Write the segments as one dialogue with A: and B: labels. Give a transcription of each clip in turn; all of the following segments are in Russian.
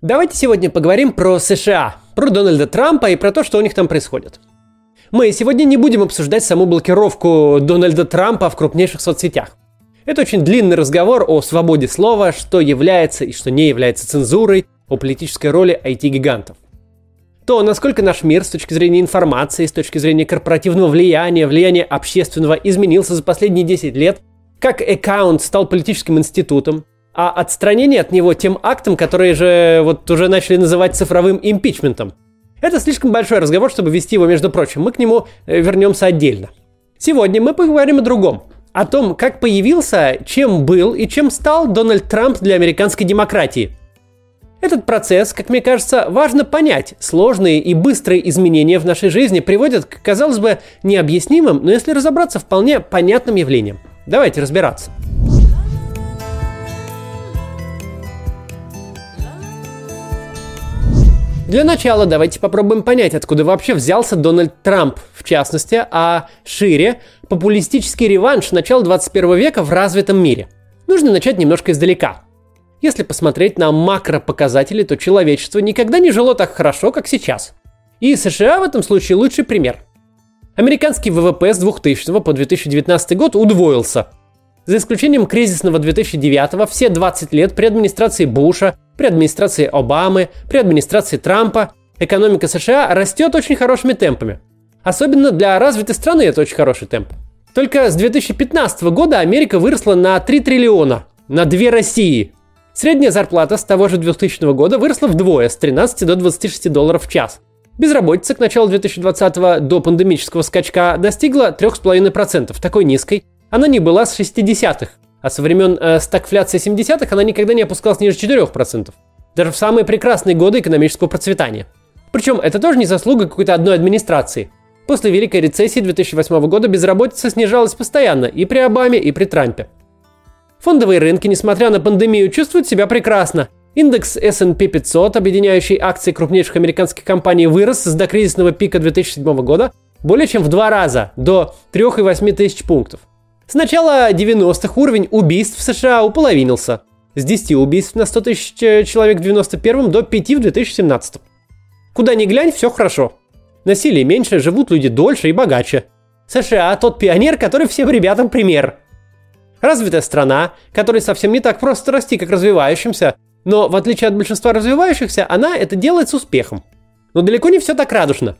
A: Давайте сегодня поговорим про США, про Дональда Трампа и про то, что у них там происходит. Мы сегодня не будем обсуждать саму блокировку Дональда Трампа в крупнейших соцсетях. Это очень длинный разговор о свободе слова, что является и что не является цензурой, о политической роли IT-гигантов. То, насколько наш мир с точки зрения информации, с точки зрения корпоративного влияния, влияния общественного изменился за последние 10 лет, как аккаунт стал политическим институтом, а отстранение от него тем актом, которые же вот уже начали называть цифровым импичментом. Это слишком большой разговор, чтобы вести его, между прочим. Мы к нему э, вернемся отдельно. Сегодня мы поговорим о другом. О том, как появился, чем был и чем стал Дональд Трамп для американской демократии. Этот процесс, как мне кажется, важно понять. Сложные и быстрые изменения в нашей жизни приводят к, казалось бы, необъяснимым, но если разобраться, вполне понятным явлениям. Давайте разбираться. Для начала давайте попробуем понять, откуда вообще взялся Дональд Трамп, в частности, а шире популистический реванш начала 21 века в развитом мире. Нужно начать немножко издалека. Если посмотреть на макропоказатели, то человечество никогда не жило так хорошо, как сейчас. И США в этом случае лучший пример. Американский ВВП с 2000 по 2019 год удвоился. За исключением кризисного 2009 все 20 лет при администрации Буша при администрации Обамы, при администрации Трампа экономика США растет очень хорошими темпами. Особенно для развитой страны это очень хороший темп. Только с 2015 года Америка выросла на 3 триллиона, на две России. Средняя зарплата с того же 2000 года выросла вдвое, с 13 до 26 долларов в час. Безработица к началу 2020 до пандемического скачка достигла 3,5%, такой низкой. Она не была с 60-х. А со времен э, стагфляции 70-х она никогда не опускалась ниже 4%. Даже в самые прекрасные годы экономического процветания. Причем это тоже не заслуга какой-то одной администрации. После Великой рецессии 2008 года безработица снижалась постоянно и при Обаме, и при Трампе. Фондовые рынки, несмотря на пандемию, чувствуют себя прекрасно. Индекс S&P 500, объединяющий акции крупнейших американских компаний, вырос с докризисного пика 2007 года более чем в два раза, до 3,8 тысяч пунктов. С начала 90-х уровень убийств в США уполовинился. С 10 убийств на 100 тысяч человек в 91-м до 5 в 2017 Куда ни глянь, все хорошо. Насилие меньше, живут люди дольше и богаче. США – тот пионер, который всем ребятам пример. Развитая страна, которой совсем не так просто расти, как развивающимся, но в отличие от большинства развивающихся, она это делает с успехом. Но далеко не все так радужно.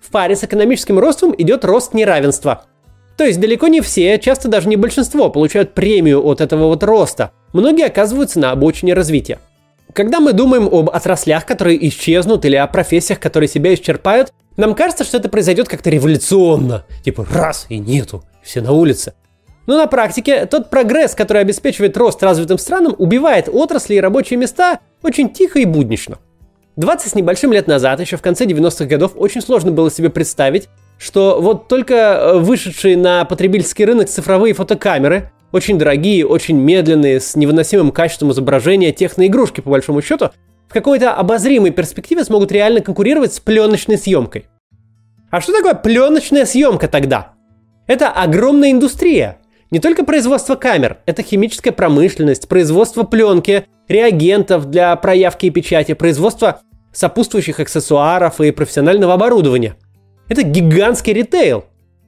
A: В паре с экономическим ростом идет рост неравенства – то есть далеко не все, часто даже не большинство, получают премию от этого вот роста. Многие оказываются на обочине развития. Когда мы думаем об отраслях, которые исчезнут, или о профессиях, которые себя исчерпают, нам кажется, что это произойдет как-то революционно. Типа раз и нету, все на улице. Но на практике тот прогресс, который обеспечивает рост развитым странам, убивает отрасли и рабочие места очень тихо и буднично. 20 с небольшим лет назад, еще в конце 90-х годов, очень сложно было себе представить, что вот только э, вышедшие на потребительский рынок цифровые фотокамеры, очень дорогие, очень медленные, с невыносимым качеством изображения техноигрушки, по большому счету, в какой-то обозримой перспективе смогут реально конкурировать с пленочной съемкой. А что такое пленочная съемка тогда? Это огромная индустрия. Не только производство камер, это химическая промышленность, производство пленки, реагентов для проявки и печати, производство сопутствующих аксессуаров и профессионального оборудования – это гигантский ритейл.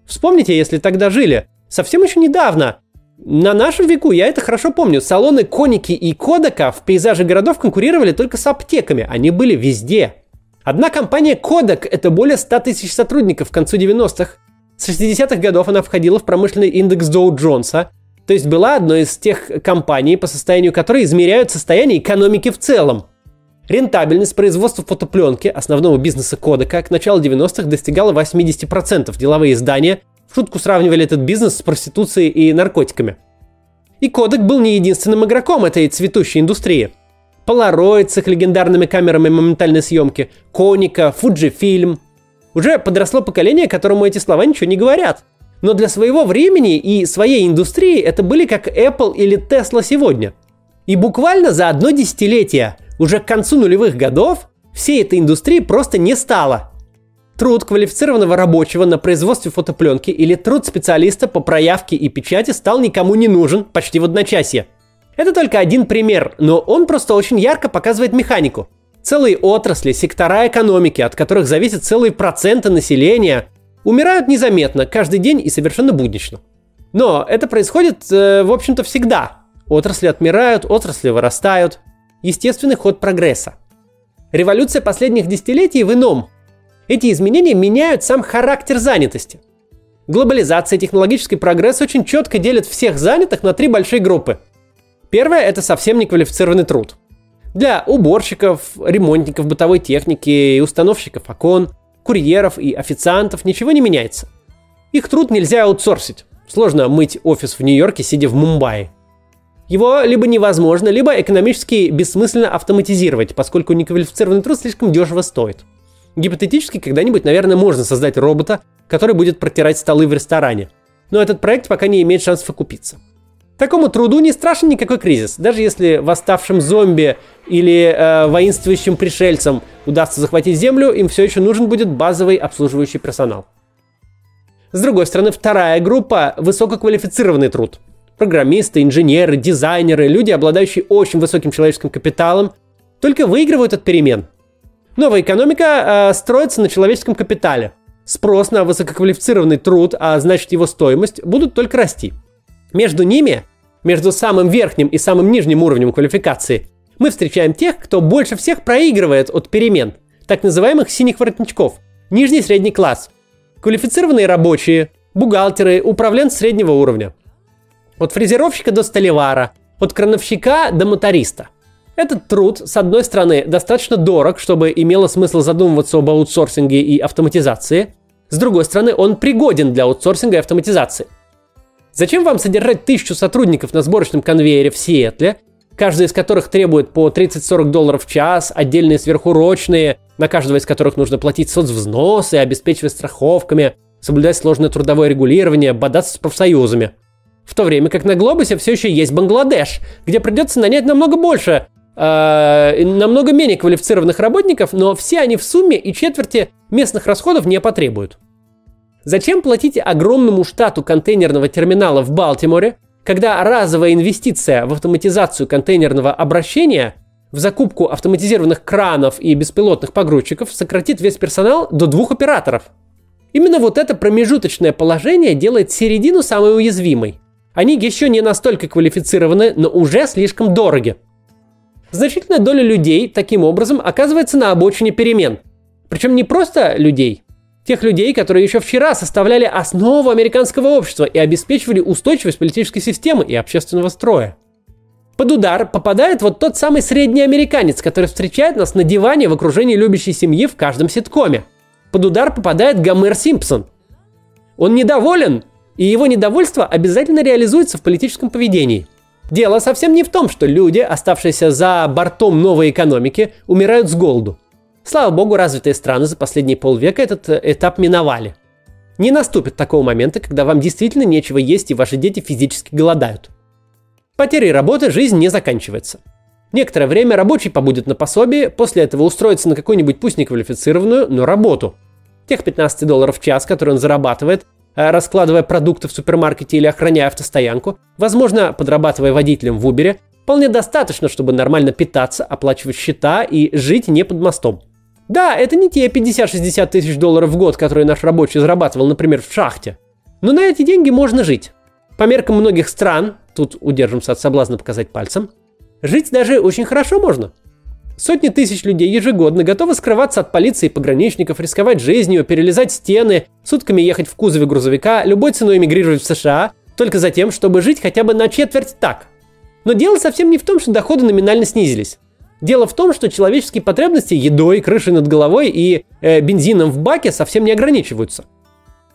A: Вспомните, если тогда жили. Совсем еще недавно. На нашем веку, я это хорошо помню, салоны Коники и Кодека в пейзаже городов конкурировали только с аптеками. Они были везде. Одна компания Kodak – это более 100 тысяч сотрудников к концу 90-х. С 60-х годов она входила в промышленный индекс Доу Джонса, то есть была одной из тех компаний, по состоянию которой измеряют состояние экономики в целом. Рентабельность производства фотопленки, основного бизнеса Кодека, к началу 90-х достигала 80%. Деловые издания в шутку сравнивали этот бизнес с проституцией и наркотиками. И Кодек был не единственным игроком этой цветущей индустрии. Polaroid с их легендарными камерами моментальной съемки, Коника, Fujifilm. Уже подросло поколение, которому эти слова ничего не говорят. Но для своего времени и своей индустрии это были как Apple или Tesla сегодня. И буквально за одно десятилетие – уже к концу нулевых годов всей этой индустрии просто не стало. Труд квалифицированного рабочего на производстве фотопленки или труд специалиста по проявке и печати стал никому не нужен почти в одночасье. Это только один пример, но он просто очень ярко показывает механику. Целые отрасли, сектора экономики, от которых зависят целые проценты населения, умирают незаметно, каждый день и совершенно буднично. Но это происходит, э, в общем-то, всегда. Отрасли отмирают, отрасли вырастают. Естественный ход прогресса. Революция последних десятилетий в ином. Эти изменения меняют сам характер занятости. Глобализация и технологический прогресс очень четко делят всех занятых на три большие группы. Первая – это совсем неквалифицированный труд – для уборщиков, ремонтников бытовой техники и установщиков окон, курьеров и официантов ничего не меняется. Их труд нельзя аутсорсить. Сложно мыть офис в Нью-Йорке, сидя в Мумбаи. Его либо невозможно, либо экономически бессмысленно автоматизировать, поскольку неквалифицированный труд слишком дешево стоит. Гипотетически когда-нибудь, наверное, можно создать робота, который будет протирать столы в ресторане. Но этот проект пока не имеет шансов окупиться. Такому труду не страшен никакой кризис. Даже если восставшим зомби или э, воинствующим пришельцам удастся захватить землю, им все еще нужен будет базовый обслуживающий персонал. С другой стороны, вторая группа – высококвалифицированный труд. Программисты, инженеры, дизайнеры, люди, обладающие очень высоким человеческим капиталом, только выигрывают от перемен. Новая экономика э, строится на человеческом капитале. Спрос на высококвалифицированный труд, а значит его стоимость, будут только расти – между ними, между самым верхним и самым нижним уровнем квалификации, мы встречаем тех, кто больше всех проигрывает от перемен, так называемых синих воротничков, нижний и средний класс, квалифицированные рабочие, бухгалтеры, управленцы среднего уровня. От фрезеровщика до столевара, от крановщика до моториста. Этот труд, с одной стороны, достаточно дорог, чтобы имело смысл задумываться об аутсорсинге и автоматизации. С другой стороны, он пригоден для аутсорсинга и автоматизации. Зачем вам содержать тысячу сотрудников на сборочном конвейере в Сиэтле, каждый из которых требует по 30-40 долларов в час, отдельные сверхурочные, на каждого из которых нужно платить соцвзносы, обеспечивать страховками, соблюдать сложное трудовое регулирование, бодаться с профсоюзами. В то время как на Глобусе все еще есть Бангладеш, где придется нанять намного больше, э, намного менее квалифицированных работников, но все они в сумме и четверти местных расходов не потребуют. Зачем платить огромному штату контейнерного терминала в Балтиморе, когда разовая инвестиция в автоматизацию контейнерного обращения, в закупку автоматизированных кранов и беспилотных погрузчиков сократит весь персонал до двух операторов? Именно вот это промежуточное положение делает середину самой уязвимой. Они еще не настолько квалифицированы, но уже слишком дороги. Значительная доля людей таким образом оказывается на обочине перемен. Причем не просто людей, Тех людей, которые еще вчера составляли основу американского общества и обеспечивали устойчивость политической системы и общественного строя. Под удар попадает вот тот самый средний американец, который встречает нас на диване в окружении любящей семьи в каждом ситкоме. Под удар попадает Гомер Симпсон. Он недоволен, и его недовольство обязательно реализуется в политическом поведении. Дело совсем не в том, что люди, оставшиеся за бортом новой экономики, умирают с голоду. Слава богу, развитые страны за последние полвека этот э, этап миновали. Не наступит такого момента, когда вам действительно нечего есть и ваши дети физически голодают. Потерей работы жизнь не заканчивается. Некоторое время рабочий побудет на пособии, после этого устроится на какую-нибудь пусть неквалифицированную, но работу. Тех 15 долларов в час, которые он зарабатывает, раскладывая продукты в супермаркете или охраняя автостоянку, возможно, подрабатывая водителем в Uber, вполне достаточно, чтобы нормально питаться, оплачивать счета и жить не под мостом. Да, это не те 50-60 тысяч долларов в год, которые наш рабочий зарабатывал, например, в шахте. Но на эти деньги можно жить. По меркам многих стран, тут удержимся от соблазна показать пальцем, жить даже очень хорошо можно. Сотни тысяч людей ежегодно готовы скрываться от полиции и пограничников, рисковать жизнью, перелезать стены, сутками ехать в кузове грузовика, любой ценой эмигрировать в США, только за тем, чтобы жить хотя бы на четверть так. Но дело совсем не в том, что доходы номинально снизились. Дело в том, что человеческие потребности едой, крышей над головой и э, бензином в баке совсем не ограничиваются.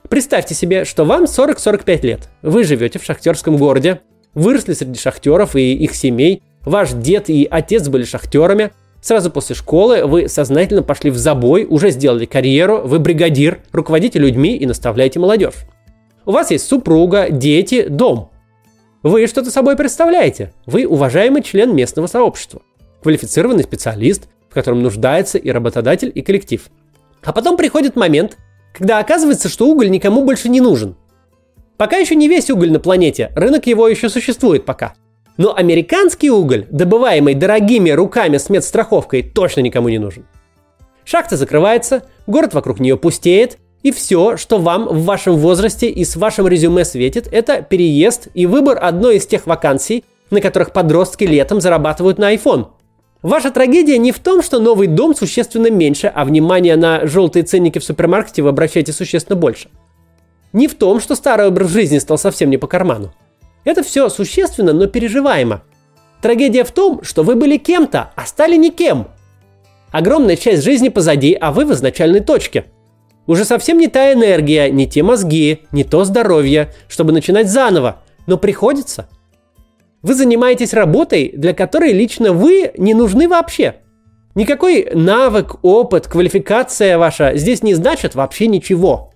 A: Представьте себе, что вам 40-45 лет. Вы живете в шахтерском городе, выросли среди шахтеров и их семей, ваш дед и отец были шахтерами, Сразу после школы вы сознательно пошли в забой, уже сделали карьеру, вы бригадир, руководите людьми и наставляете молодежь. У вас есть супруга, дети, дом. Вы что-то собой представляете. Вы уважаемый член местного сообщества квалифицированный специалист, в котором нуждается и работодатель, и коллектив. А потом приходит момент, когда оказывается, что уголь никому больше не нужен. Пока еще не весь уголь на планете, рынок его еще существует пока. Но американский уголь, добываемый дорогими руками с медстраховкой, точно никому не нужен. Шахта закрывается, город вокруг нее пустеет, и все, что вам в вашем возрасте и с вашим резюме светит, это переезд и выбор одной из тех вакансий, на которых подростки летом зарабатывают на iPhone. Ваша трагедия не в том, что новый дом существенно меньше, а внимание на желтые ценники в супермаркете вы обращаете существенно больше. Не в том, что старый образ жизни стал совсем не по карману. Это все существенно, но переживаемо. Трагедия в том, что вы были кем-то, а стали никем. Огромная часть жизни позади, а вы в изначальной точке. Уже совсем не та энергия, не те мозги, не то здоровье, чтобы начинать заново. Но приходится – вы занимаетесь работой, для которой лично вы не нужны вообще. Никакой навык, опыт, квалификация ваша здесь не значит вообще ничего.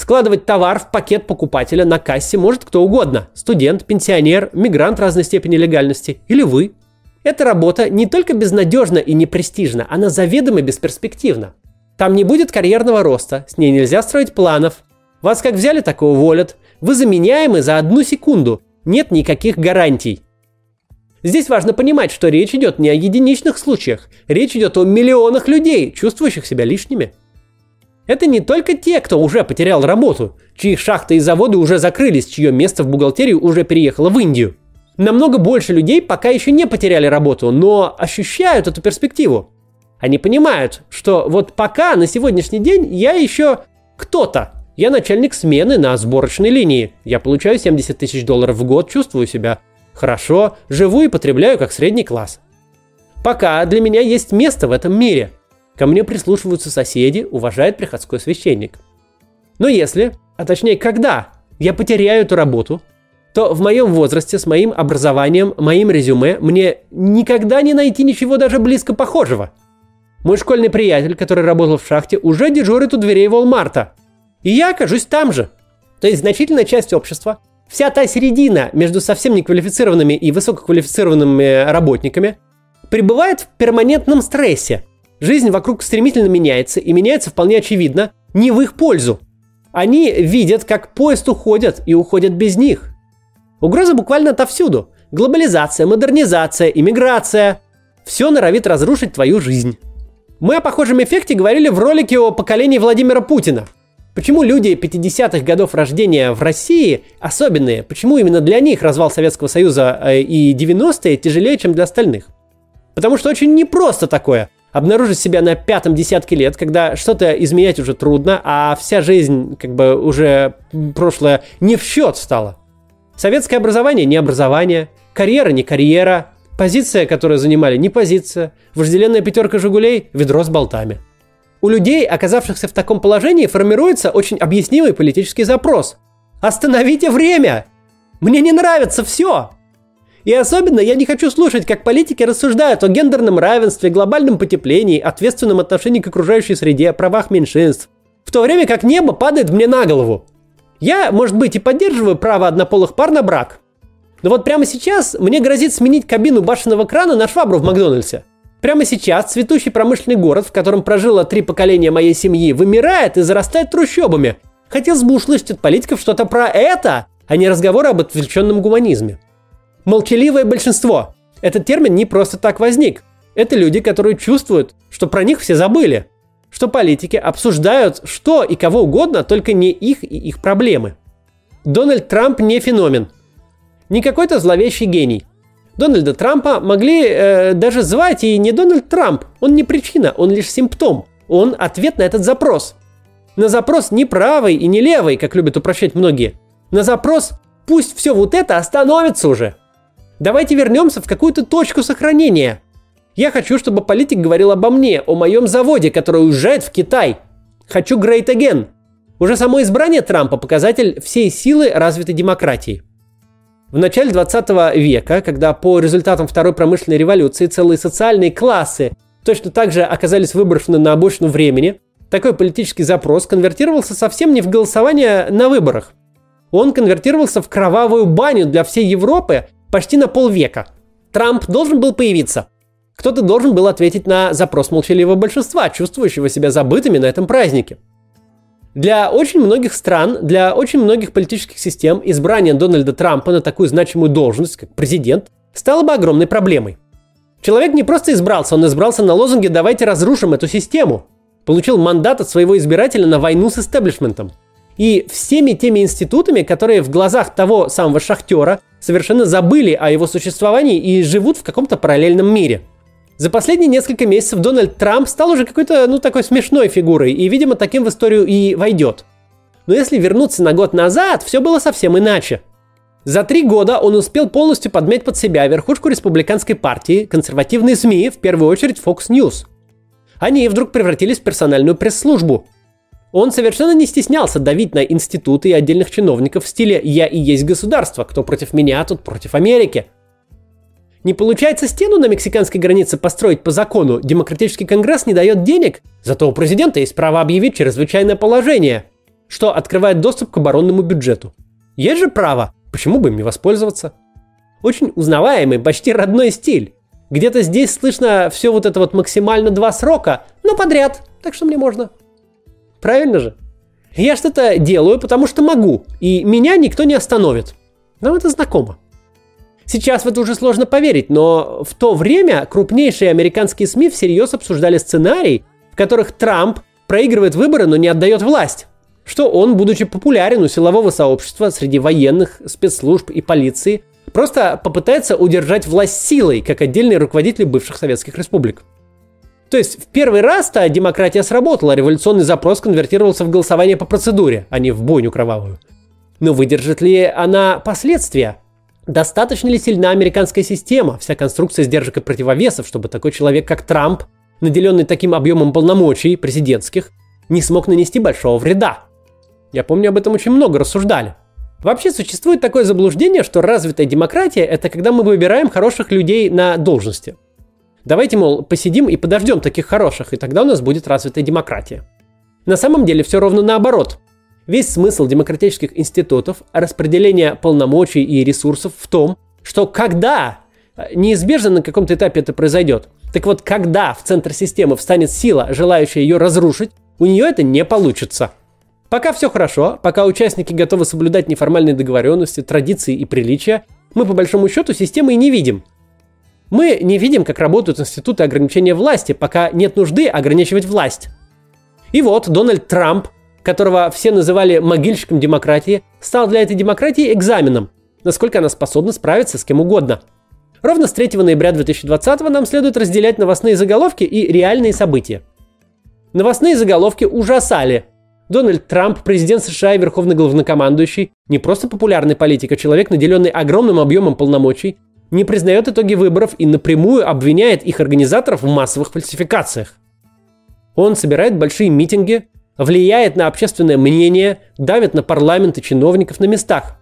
A: Складывать товар в пакет покупателя на кассе может кто угодно. Студент, пенсионер, мигрант разной степени легальности или вы. Эта работа не только безнадежна и непрестижна, она заведомо бесперспективна. Там не будет карьерного роста, с ней нельзя строить планов. Вас как взяли, так и уволят. Вы заменяемы за одну секунду – нет никаких гарантий. Здесь важно понимать, что речь идет не о единичных случаях, речь идет о миллионах людей, чувствующих себя лишними. Это не только те, кто уже потерял работу, чьи шахты и заводы уже закрылись, чье место в бухгалтерии уже переехало в Индию. Намного больше людей пока еще не потеряли работу, но ощущают эту перспективу. Они понимают, что вот пока на сегодняшний день я еще кто-то, я начальник смены на сборочной линии. Я получаю 70 тысяч долларов в год, чувствую себя хорошо, живу и потребляю как средний класс. Пока для меня есть место в этом мире. Ко мне прислушиваются соседи, уважает приходской священник. Но если, а точнее когда, я потеряю эту работу, то в моем возрасте, с моим образованием, моим резюме, мне никогда не найти ничего даже близко похожего. Мой школьный приятель, который работал в шахте, уже дежурит у дверей Волмарта. И я окажусь там же. То есть значительная часть общества, вся та середина между совсем неквалифицированными и высококвалифицированными работниками, пребывает в перманентном стрессе. Жизнь вокруг стремительно меняется, и меняется вполне очевидно не в их пользу. Они видят, как поезд уходит, и уходят без них. Угроза буквально отовсюду. Глобализация, модернизация, иммиграция. Все норовит разрушить твою жизнь. Мы о похожем эффекте говорили в ролике о поколении Владимира Путина – Почему люди 50-х годов рождения в России особенные? Почему именно для них развал Советского Союза э, и 90-е тяжелее, чем для остальных? Потому что очень непросто такое. Обнаружить себя на пятом десятке лет, когда что-то изменять уже трудно, а вся жизнь, как бы уже прошлое, не в счет стала. Советское образование не образование, карьера не карьера, позиция, которую занимали, не позиция, вожделенная пятерка «Жигулей» – ведро с болтами – у людей, оказавшихся в таком положении, формируется очень объяснимый политический запрос. Остановите время! Мне не нравится все! И особенно я не хочу слушать, как политики рассуждают о гендерном равенстве, глобальном потеплении, ответственном отношении к окружающей среде, правах меньшинств. В то время как небо падает мне на голову. Я, может быть, и поддерживаю право однополых пар на брак. Но вот прямо сейчас мне грозит сменить кабину башенного крана на швабру в Макдональдсе. Прямо сейчас цветущий промышленный город, в котором прожило три поколения моей семьи, вымирает и зарастает трущобами. Хотелось бы услышать от политиков что-то про это, а не разговоры об отвлеченном гуманизме. Молчаливое большинство. Этот термин не просто так возник. Это люди, которые чувствуют, что про них все забыли. Что политики обсуждают что и кого угодно, только не их и их проблемы. Дональд Трамп не феномен. Не какой-то зловещий гений. Дональда Трампа могли э, даже звать и не Дональд Трамп. Он не причина, он лишь симптом. Он ответ на этот запрос. На запрос не правый и не левый, как любят упрощать многие. На запрос пусть все вот это остановится уже. Давайте вернемся в какую-то точку сохранения. Я хочу, чтобы политик говорил обо мне, о моем заводе, который уезжает в Китай. Хочу great again. Уже само избрание Трампа показатель всей силы развитой демократии. В начале 20 века, когда по результатам Второй промышленной революции целые социальные классы точно так же оказались выброшены на обочину времени, такой политический запрос конвертировался совсем не в голосование на выборах. Он конвертировался в кровавую баню для всей Европы почти на полвека. Трамп должен был появиться. Кто-то должен был ответить на запрос молчаливого большинства, чувствующего себя забытыми на этом празднике – для очень многих стран, для очень многих политических систем избрание Дональда Трампа на такую значимую должность, как президент, стало бы огромной проблемой. Человек не просто избрался, он избрался на лозунге «давайте разрушим эту систему». Получил мандат от своего избирателя на войну с истеблишментом. И всеми теми институтами, которые в глазах того самого шахтера совершенно забыли о его существовании и живут в каком-то параллельном мире. За последние несколько месяцев Дональд Трамп стал уже какой-то, ну, такой смешной фигурой, и, видимо, таким в историю и войдет. Но если вернуться на год назад, все было совсем иначе. За три года он успел полностью подмять под себя верхушку республиканской партии, консервативные СМИ, в первую очередь Fox News. Они вдруг превратились в персональную пресс-службу. Он совершенно не стеснялся давить на институты и отдельных чиновников в стиле «я и есть государство, кто против меня, тот против Америки». Не получается стену на мексиканской границе построить по закону, демократический конгресс не дает денег, зато у президента есть право объявить чрезвычайное положение, что открывает доступ к оборонному бюджету. Есть же право, Почему бы им не воспользоваться? Очень узнаваемый, почти родной стиль. Где-то здесь слышно все вот это вот максимально два срока, но подряд, так что мне можно. Правильно же? Я что-то делаю, потому что могу, и меня никто не остановит. Нам это знакомо. Сейчас в это уже сложно поверить, но в то время крупнейшие американские СМИ всерьез обсуждали сценарий, в которых Трамп проигрывает выборы, но не отдает власть что он, будучи популярен у силового сообщества среди военных, спецслужб и полиции, просто попытается удержать власть силой, как отдельный руководитель бывших советских республик. То есть в первый раз-то демократия сработала, революционный запрос конвертировался в голосование по процедуре, а не в бойню кровавую. Но выдержит ли она последствия? Достаточно ли сильна американская система, вся конструкция сдержек и противовесов, чтобы такой человек, как Трамп, наделенный таким объемом полномочий президентских, не смог нанести большого вреда? Я помню, об этом очень много рассуждали. Вообще существует такое заблуждение, что развитая демократия – это когда мы выбираем хороших людей на должности. Давайте, мол, посидим и подождем таких хороших, и тогда у нас будет развитая демократия. На самом деле все ровно наоборот. Весь смысл демократических институтов, распределения полномочий и ресурсов в том, что когда, неизбежно на каком-то этапе это произойдет, так вот, когда в центр системы встанет сила, желающая ее разрушить, у нее это не получится – Пока все хорошо, пока участники готовы соблюдать неформальные договоренности, традиции и приличия, мы по большому счету системы и не видим. Мы не видим, как работают институты ограничения власти, пока нет нужды ограничивать власть. И вот Дональд Трамп, которого все называли могильщиком демократии, стал для этой демократии экзаменом, насколько она способна справиться с кем угодно. Ровно с 3 ноября 2020 нам следует разделять новостные заголовки и реальные события. Новостные заголовки ужасали – Дональд Трамп, президент США и верховный главнокомандующий, не просто популярный политик, а человек, наделенный огромным объемом полномочий, не признает итоги выборов и напрямую обвиняет их организаторов в массовых фальсификациях. Он собирает большие митинги, влияет на общественное мнение, давит на парламент и чиновников на местах.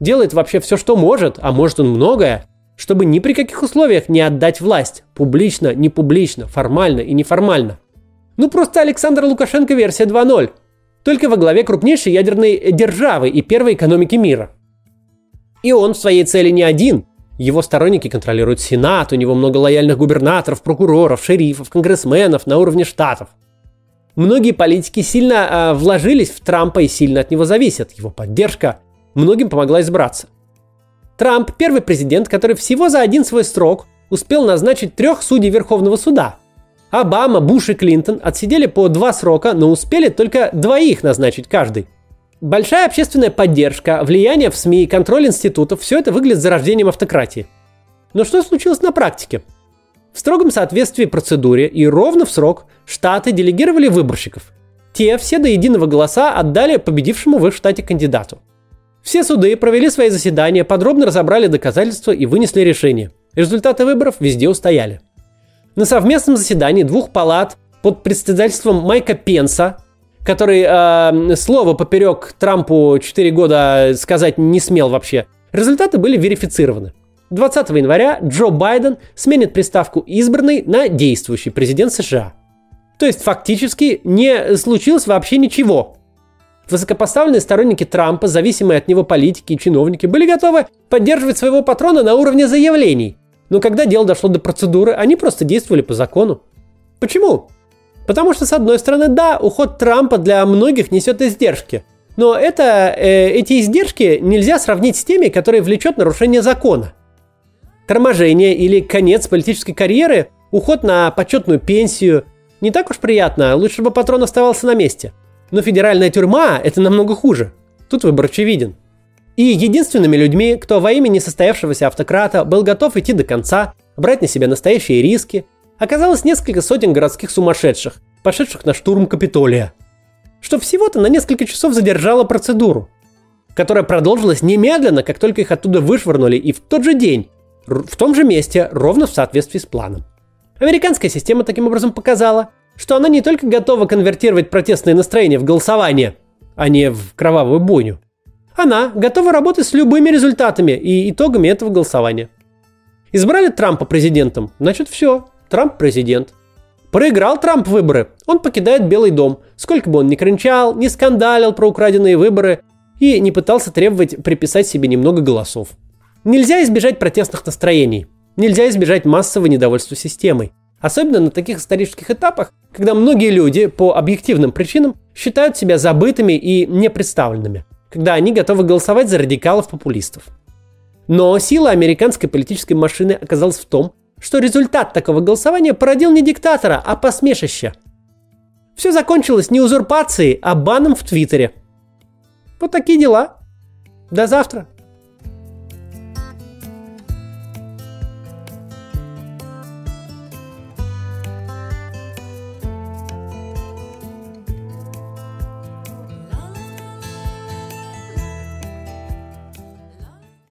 A: Делает вообще все, что может, а может он многое, чтобы ни при каких условиях не отдать власть. Публично, не публично, формально и неформально. Ну просто Александр Лукашенко версия 2.0 только во главе крупнейшей ядерной державы и первой экономики мира. И он в своей цели не один. Его сторонники контролируют Сенат, у него много лояльных губернаторов, прокуроров, шерифов, конгрессменов на уровне штатов. Многие политики сильно э, вложились в Трампа и сильно от него зависят. Его поддержка многим помогла избраться. Трамп – первый президент, который всего за один свой срок успел назначить трех судей Верховного суда – Обама, Буш и Клинтон отсидели по два срока, но успели только двоих назначить каждый. Большая общественная поддержка, влияние в СМИ, контроль институтов – все это выглядит зарождением автократии. Но что случилось на практике? В строгом соответствии процедуре и ровно в срок штаты делегировали выборщиков. Те все до единого голоса отдали победившему в их штате кандидату. Все суды провели свои заседания, подробно разобрали доказательства и вынесли решение. Результаты выборов везде устояли. На совместном заседании двух палат под председательством Майка Пенса, который э, слово поперек Трампу 4 года сказать не смел вообще, результаты были верифицированы. 20 января Джо Байден сменит приставку «избранный» на «действующий президент США». То есть фактически не случилось вообще ничего. Высокопоставленные сторонники Трампа, зависимые от него политики и чиновники, были готовы поддерживать своего патрона на уровне заявлений – но когда дело дошло до процедуры, они просто действовали по закону. Почему? Потому что, с одной стороны, да, уход Трампа для многих несет издержки. Но это, э, эти издержки нельзя сравнить с теми, которые влечет нарушение закона. торможение или конец политической карьеры, уход на почетную пенсию. Не так уж приятно, лучше бы патрон оставался на месте. Но федеральная тюрьма – это намного хуже. Тут выбор очевиден. И единственными людьми, кто во имя несостоявшегося автократа был готов идти до конца, брать на себя настоящие риски, оказалось несколько сотен городских сумасшедших, пошедших на штурм Капитолия. Что всего-то на несколько часов задержало процедуру, которая продолжилась немедленно, как только их оттуда вышвырнули, и в тот же день, в том же месте, ровно в соответствии с планом. Американская система таким образом показала, что она не только готова конвертировать протестные настроения в голосование, а не в кровавую бойню. Она готова работать с любыми результатами и итогами этого голосования. Избрали Трампа президентом, значит все, Трамп президент. Проиграл Трамп выборы, он покидает Белый дом. Сколько бы он ни кричал, не скандалил про украденные выборы и не пытался требовать приписать себе немного голосов. Нельзя избежать протестных настроений. Нельзя избежать массового недовольства системой. Особенно на таких исторических этапах, когда многие люди по объективным причинам считают себя забытыми и непредставленными, когда они готовы голосовать за радикалов-популистов. Но сила американской политической машины оказалась в том, что результат такого голосования породил не диктатора, а посмешище. Все закончилось не узурпацией, а баном в Твиттере. Вот такие дела. До завтра.